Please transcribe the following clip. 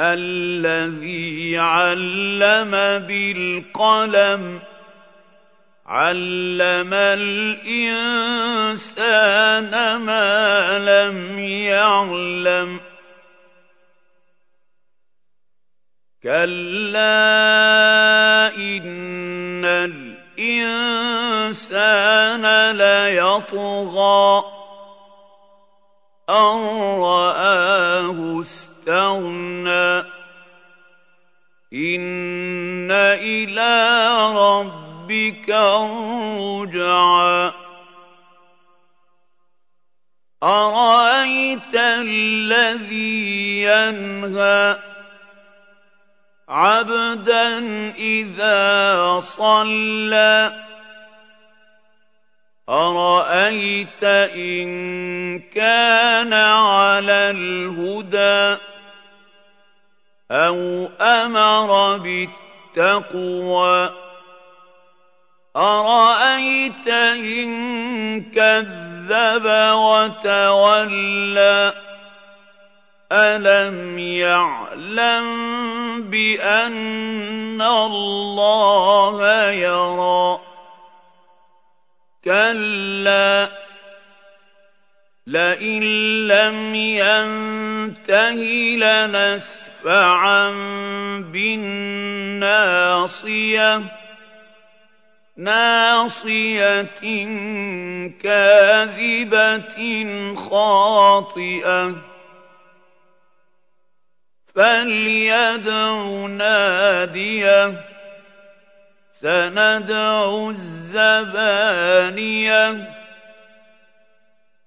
الذي علم بالقلم علم الإنسان ما لم يعلم. كلا إن الإنسان ليطغى أن رآه اسْتَغْنَىٰ إِنَّ إِلَىٰ رَبِّكَ الرُّجْعَىٰ أَرَأَيْتَ الَّذِي يَنْهَىٰ عَبْدًا إِذَا صَلَّىٰ أَرَأَيْتَ إِن كَانَ عَلَى الْهُدَىٰ أَوْ أَمَرَ بِالتَّقْوَىٰ أَرَأَيْتَ إِن كَذَّبَ وَتَوَلَّىٰ أَلَمْ يَعْلَم بِأَنَّ اللَّهَ يَرَىٰ كَلَّا لَئِن لَّمْ يَنتَهِ لَنَسْفَعًا بِالنَّاصِيَةِ. نَاصِيَةٍ كَاذِبَةٍ خَاطِئَةٍ. فَلْيَدْعُ نَادِيَهُ. سَنَدْعُ الزَّبَانِيَةَ.